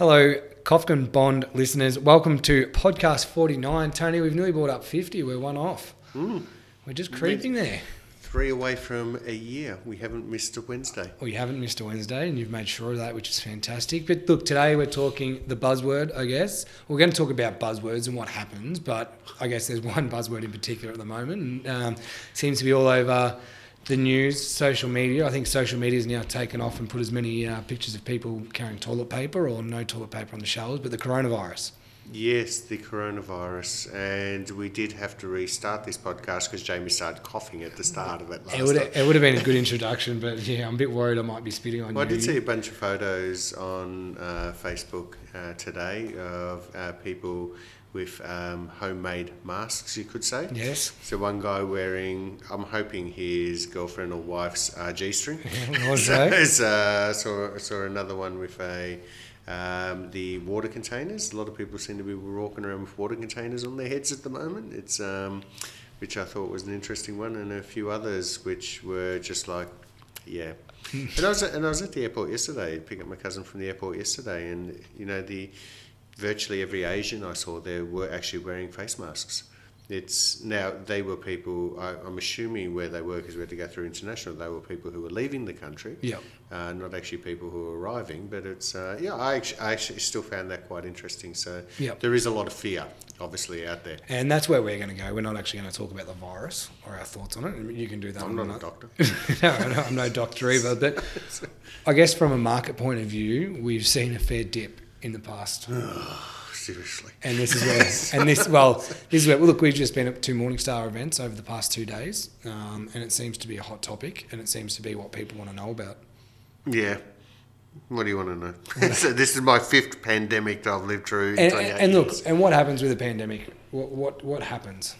Hello, Kofkin Bond listeners. Welcome to podcast 49. Tony, we've nearly brought up 50. We're one off. Mm. We're just creeping there. Three away from a year. We haven't missed a Wednesday. Well, you haven't missed a Wednesday, and you've made sure of that, which is fantastic. But look, today we're talking the buzzword, I guess. We're going to talk about buzzwords and what happens, but I guess there's one buzzword in particular at the moment, and um, seems to be all over the news, social media. I think social media has now taken off and put as many uh, pictures of people carrying toilet paper or no toilet paper on the shelves, but the coronavirus. Yes, the coronavirus, and we did have to restart this podcast because Jami started coughing at the start of it. Last It would, it would have been a good introduction, but yeah, I'm a bit worried I might be spitting on Well, I did see a bunch of photos on uh, Facebook uh, today of uh, people with um, homemade masks, you could say. Yes. So one guy wearing, I'm hoping his girlfriend or wife's uh, G-string. Also, uh, saw saw another one with a um, the water containers. A lot of people seem to be walking around with water containers on their heads at the moment. It's um, which I thought was an interesting one, and a few others which were just like, yeah. and I was at, and I was at the airport yesterday, picking up my cousin from the airport yesterday, and you know the virtually every Asian I saw there were actually wearing face masks. It's now they were people. I, I'm assuming where they were because we had to go through international. They were people who were leaving the country, yeah. uh, not actually people who were arriving. But it's uh, yeah, I actually, I actually still found that quite interesting. So Yep. there is a lot of fear, obviously, out there. And that's where we're going to go. We're not actually going to talk about the virus or our thoughts on it. You can do that. I'm not a doctor. no, no, I'm no doctor either. But I guess from a market point of view, we've seen a fair dip in the past. Seriously. And this is where, and this, well, this is where, well, look, we've just been at two Morningstar events over the past two days, um, and it seems to be a hot topic, and it seems to be what people want to know about. Yeah. What do you want to know? so this is my fifth pandemic that I've lived through. in And, and look, and what happens with a pandemic? What, what, what happens?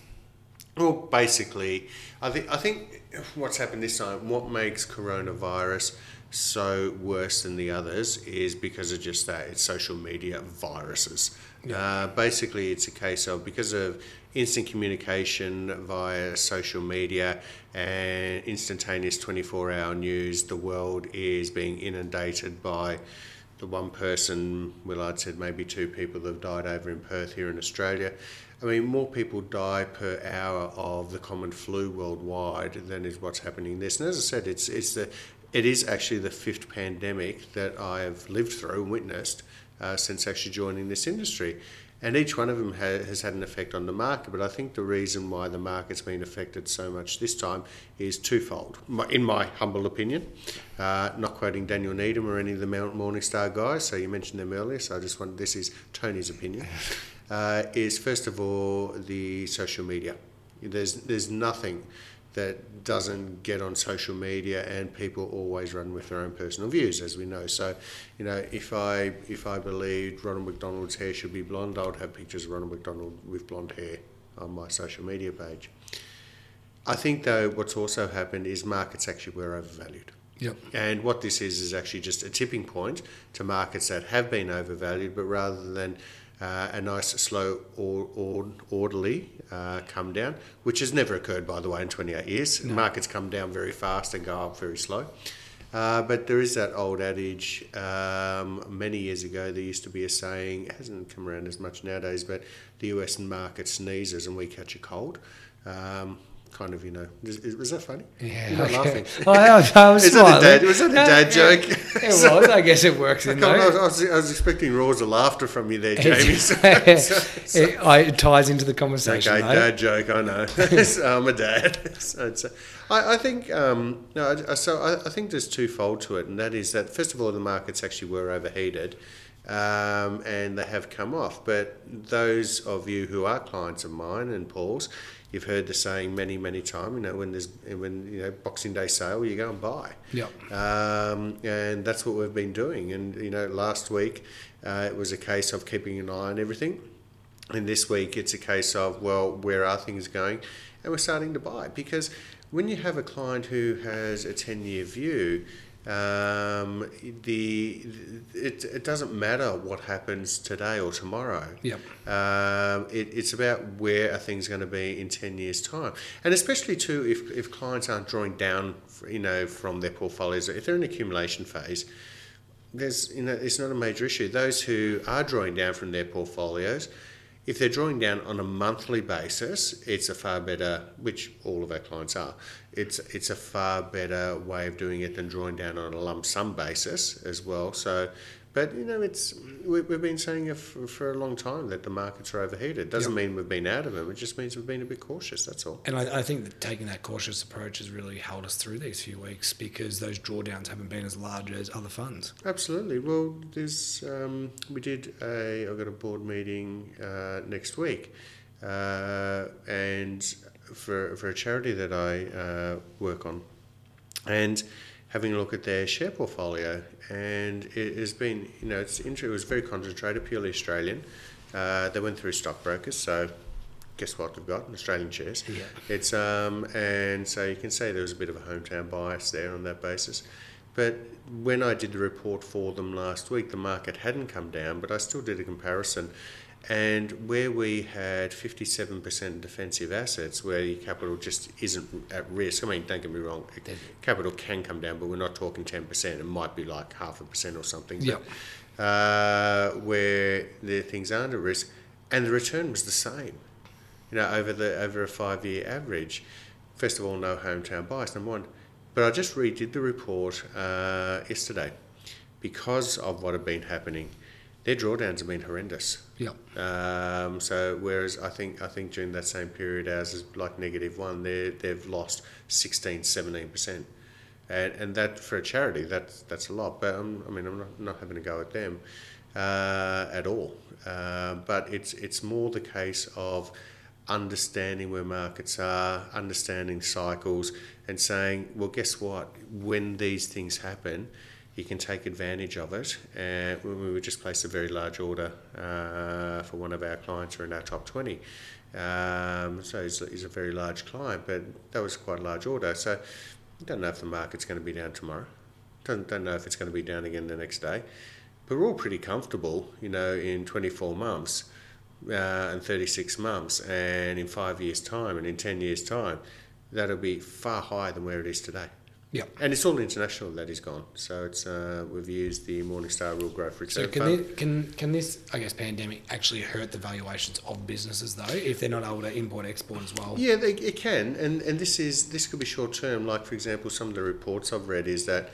Well, basically, I think I think what's happened this time, what makes coronavirus so worse than the others, is because of just that. It's social media viruses. Uh, basically, it's a case of because of instant communication via social media and instantaneous twenty-four hour news, the world is being inundated by the one person, well, I'd said maybe two people that have died over in Perth here in Australia. I mean, more people die per hour of the common flu worldwide than is what's happening in this. And as I said, it's it's the it is actually the fifth pandemic that I have lived through and witnessed uh, since actually joining this industry. And each one of them ha- has had an effect on the market. But I think the reason why the market's been affected so much this time is twofold, in my humble opinion. Uh, not quoting Daniel Needham or any of the Mount Morningstar guys, so you mentioned them earlier, so I just want this is Tony's opinion. Uh, is first of all the social media. There's there's nothing that doesn't get on social media, and people always run with their own personal views, as we know. So, you know, if I if I believed Ronald McDonald's hair should be blonde, I would have pictures of Ronald McDonald with blonde hair on my social media page. I think though, what's also happened is markets actually were overvalued. Yep. And what this is is actually just a tipping point to markets that have been overvalued, but rather than uh, a nice, slow, or, or orderly uh, come down, which has never occurred, by the way, in 28 years. Markets come down very fast and go up very slow. Uh, but there is that old adage. Um, many years ago, there used to be a saying. It hasn't come around as much nowadays, but the U.S. market sneezes and we catch a cold. Um, kind of, you know. Was, was that funny? Yeah, You're not okay. laughing. Oh, I was, I was Is that a smiling. dad- was that a dad joke? It, it was. I guess it works in I was, there. I, was, I was expecting roars of laughter from you there, Jami. So- it, I- it ties into the conversation. Okay, though. dad joke. I know. So I'm a dad. So it's, I, I think um, no. I, I- so I, I think there's twofold to it, and that is that first of all, the markets actually were overheated, um, and they have come off. But those of you who are clients of mine and Paul's, you've heard the saying many, many times. You know, when there's when you know Boxing Day sale, you go and buy. Yep. Um, and that's what we've been doing. And you know, last week uh, it was a case of keeping an eye on everything. And this week it's a case of, well, where are things going? And we're starting to buy because when you have a client who has a 10 year view, um, the it, it doesn't matter what happens today or tomorrow. Yep. Um, it, it's about where are things going to be in 10 years time and especially too if, if clients aren't drawing down you know from their portfolios if they're in accumulation phase there's you know it's not a major issue. Those who are drawing down from their portfolios, if they're drawing down on a monthly basis, it's a far better, which all of our clients are. It's it's a far better way of doing it than drawing down on a lump sum basis as well. So but you know, it's we, we've been saying it for, for, a long time that the markets are overheated. Doesn't yep. mean we've been out of them. It just means we've been a bit cautious. That's all. And I, I, think that taking that cautious approach has really held us through these few weeks because those drawdowns haven't been as large as other funds. Absolutely. Well, there's um, we did a I've got a board meeting uh, next week, uh, and for for a charity that I uh, work on, and having a look at their share portfolio, and it has been, you know, it's it was very concentrated, purely Australian. Uh, they went through stockbrokers, so guess what they've got Australian shares. Yeah. It's um, and so you can say there was a bit of a hometown bias there on that basis. But when I did the report for them last week, the market hadn't come down, but I still did a comparison and where we had 57% defensive assets, where your capital just isn't at risk, I mean, don't get me wrong, capital can come down, but we're not talking 10%. It might be like half a percent or something. Yep. But, uh, where the things aren't at risk, and the return was the same, you know, over the over a five year average. First of all, no hometown bias, number one. But I just redid the report uh, yesterday because of what had been happening their drawdowns have been horrendous. Yeah. Um, so whereas I think I think during that same period, ours is like negative one. They they've lost 16, 17 percent, and and that for a charity that's that's a lot. But I'm, I mean I'm not, not having a go at them uh, at all. Uh, but it's it's more the case of understanding where markets are, understanding cycles, and saying, well, guess what? When these things happen you can take advantage of it. And we would just place a very large order uh, for one of our clients who are in our top 20. Um, so he's, he's, a very large client, but that was quite a large order. So I don't know if the market's going to be down tomorrow. Don't, don't know if it's going to be down again the next day. But we're all pretty comfortable, you know, in 24 months uh, and 36 months and in five years' time and in 10 years' time, that'll be far higher than where it is today. Yeah, and it's all international that is gone. So it's uh, we've used the Morningstar Real Growth Return So can this, can can this I guess pandemic actually hurt the valuations of businesses though if they're not able to import export as well? Yeah, they, it can, and and this is this could be short term. Like for example, some of the reports I've read is that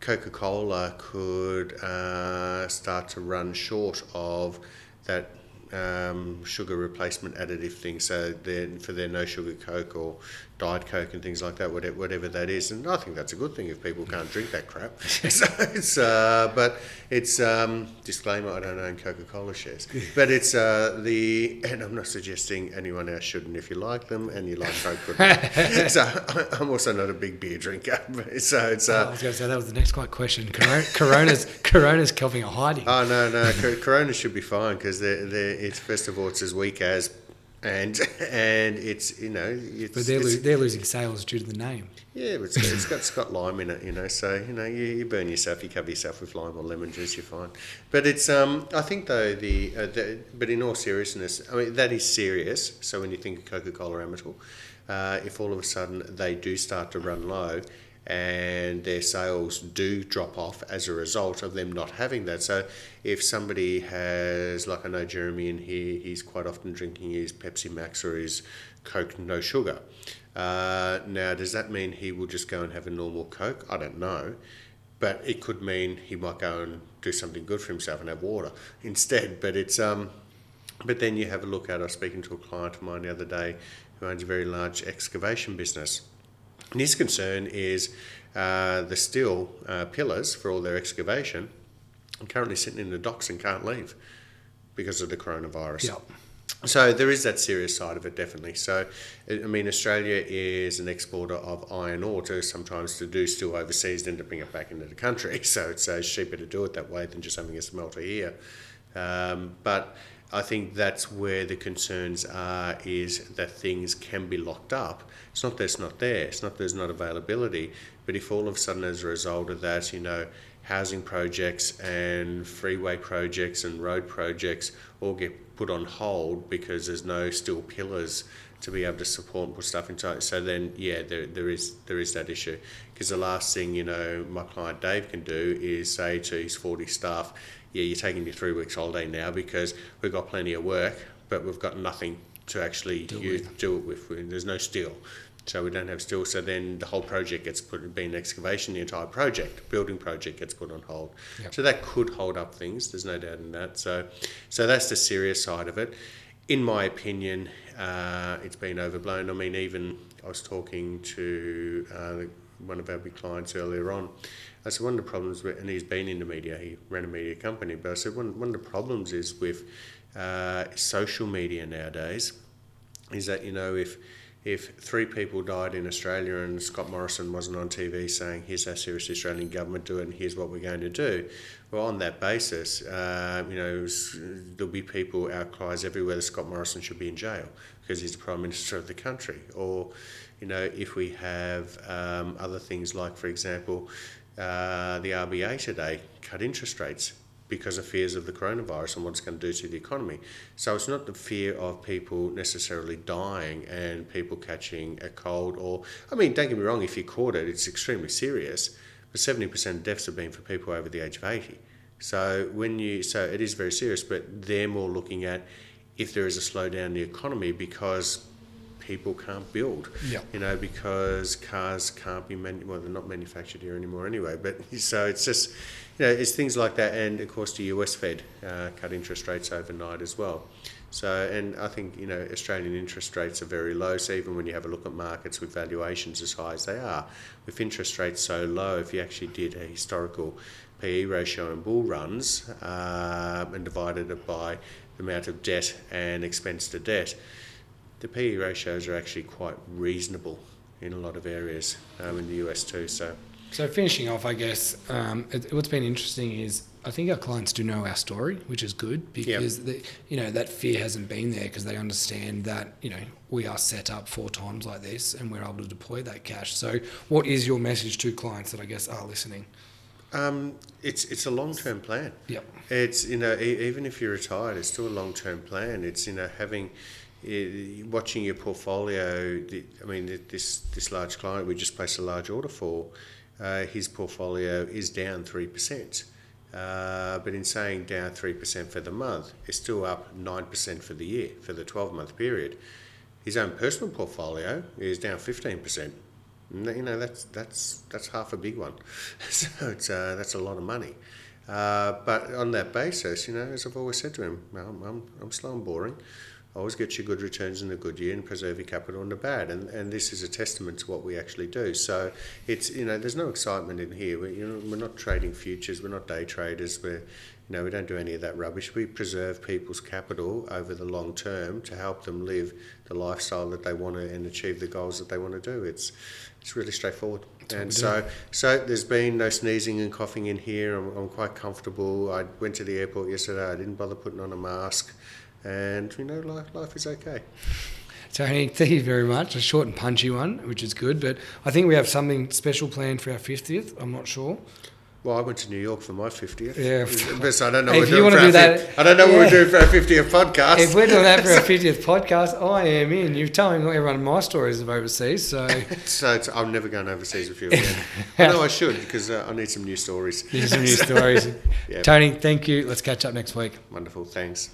Coca Cola could uh, start to run short of that um, sugar replacement additive thing. So for their no sugar Coke or diet Coke and things like that, whatever, whatever that is. And I think that's a good thing if people can't drink that crap. so it's, uh, but it's um, disclaimer: I don't own Coca Cola shares, but it's uh, the and I'm not suggesting anyone else shouldn't if you like them and you like Coke. so I'm also not a big beer drinker. So it's. Uh, oh, I was going to say that was the next question. Corona's Corona's covering a hiding. Oh no no, Corona should be fine because they're, they're, it's first of all it's as weak as and and it's you know it's, but they're, lo- they're losing sales due to the name. Yeah it's, it's got Scott lime in it you know so you know you, you burn yourself you cover yourself with lime or lemon juice you're fine. But it's um I think though the, uh, the but in all seriousness I mean that is serious. So when you think of Coca-Cola Amatil uh, if all of a sudden they do start to run low and their sales do drop off as a result of them not having that. So, if somebody has, like I know Jeremy in here, he's quite often drinking his Pepsi Max or his Coke no sugar. Uh, now, does that mean he will just go and have a normal Coke? I don't know. But it could mean he might go and do something good for himself and have water instead. But it's um, but then you have a look at. I was speaking to a client of mine the other day who owns a very large excavation business and his concern is uh, the steel uh, pillars for all their excavation are currently sitting in the docks and can't leave because of the coronavirus. Yep. So there is that serious side of it, definitely. So, I mean, Australia is an exporter of iron ore to sometimes to do steel overseas, then to bring it back into the country. So it's uh, cheaper to do it that way than just having a smelter here. Um, but I think that's where the concerns are is that things can be locked up. It's not that it's not there, it's not there's not availability, but if all of a sudden as a result of that, you know, housing projects and freeway projects and road projects all get put on hold because there's no steel pillars to be able to support and put stuff into. So then, yeah, there, there is there is that issue because the last thing you know, my client Dave can do is say to his forty staff, "Yeah, you're taking your three weeks holiday now because we've got plenty of work, but we've got nothing to actually Do it use, with. do it with. There's no steel." So we don't have steel. So then the whole project gets put, being excavation, the entire project, building project gets put on hold. Yep. So that could hold up things. There's no doubt in that. So, so that's the serious side of it. In my opinion, uh, it's been overblown. I mean, even I was talking to uh, one of our big clients earlier on. I said one of the problems, with, and he's been in the media. He ran a media company, but I said one one of the problems is with uh, social media nowadays is that you know if if three people died in Australia and Scott Morrison wasn't on TV saying here's how serious the Australian government do it and here's what we're going to do, well on that basis, uh, you know s- there'll be people outcries everywhere that Scott Morrison should be in jail because he's the prime minister of the country, or you know if we have um, other things like for example uh, the RBA today cut interest rates because of fears of the coronavirus and what it's going to do to the economy. So it's not the fear of people necessarily dying and people catching a cold or, I mean, don't get me wrong, if you caught it, it's extremely serious, but 70% of deaths have been for people over the age of 80. So when you, so it is very serious, but they're more looking at if there is a slowdown in the economy because people can't build Yeah. you know, because cars can't be manu- well, they're not manufactured here anymore anyway. But so it's just, you know, it's things like that, and of course the US Fed uh, cut interest rates overnight as well. So, and I think you know Australian interest rates are very low. So even when you have a look at markets with valuations as high as they are, with interest rates so low, if you actually did a historical PE ratio in bull runs um, and divided it by the amount of debt and expense to debt, the PE ratios are actually quite reasonable in a lot of areas um, in the US too. So So finishing off, I guess um, it, what's been interesting is I think our clients do know our story, which is good because the, you know that fear hasn't been there because they understand that you know we are set up for times like this and we're able to deploy that cash. So what is your message to clients that I guess are listening? um, it's it's a long term plan. Yep. It's you know e- even if you're retired, it's still a long term plan. It's you know having. Watching your portfolio, I mean, this this large client we just placed a large order for, uh, his portfolio is down three percent. Uh, but in saying down three percent for the month, it's still up nine percent for the year for the twelve month period. His own personal portfolio is down fifteen percent. You know that's that's that's half a big one, so it's uh, that's a lot of money. Uh, but on that basis, you know, as I've always said to him, I'm, I'm, I'm slow and boring. Always get you good returns in the good year and preserve your capital in the bad. And, and this is a testament to what we actually do. So it's, you know, there's no excitement in here. We're, you know, we're not trading futures. We're not day traders. We're, you know, we don't do any of that rubbish. We preserve people's capital over the long term to help them live the lifestyle that they want to and achieve the goals that they want to do. It's, it's really straightforward. and so, so there's been no sneezing and coughing in here. I'm, I'm quite comfortable. I went to the airport yesterday. I didn't bother putting on a mask, and you know, life, life is okay. Tony, thank you very much. A short and punchy one, which is good. But I think we have something special planned for our 50th. I'm not sure. Well, I went to New York for my fiftieth. Yeah. but so I don't know. If we're you doing wanna for do our that- I don't know what we're doing for our fiftieth podcast. If we're doing that for our 50th podcast, I am in. You're telling everyone my stories of overseas. So so it's, I'm never going overseas with you again. no, I should because uh, I need some new stories. are some new stories. Yeah. Tony, thank you. Let's catch up next week. Wonderful. Thanks.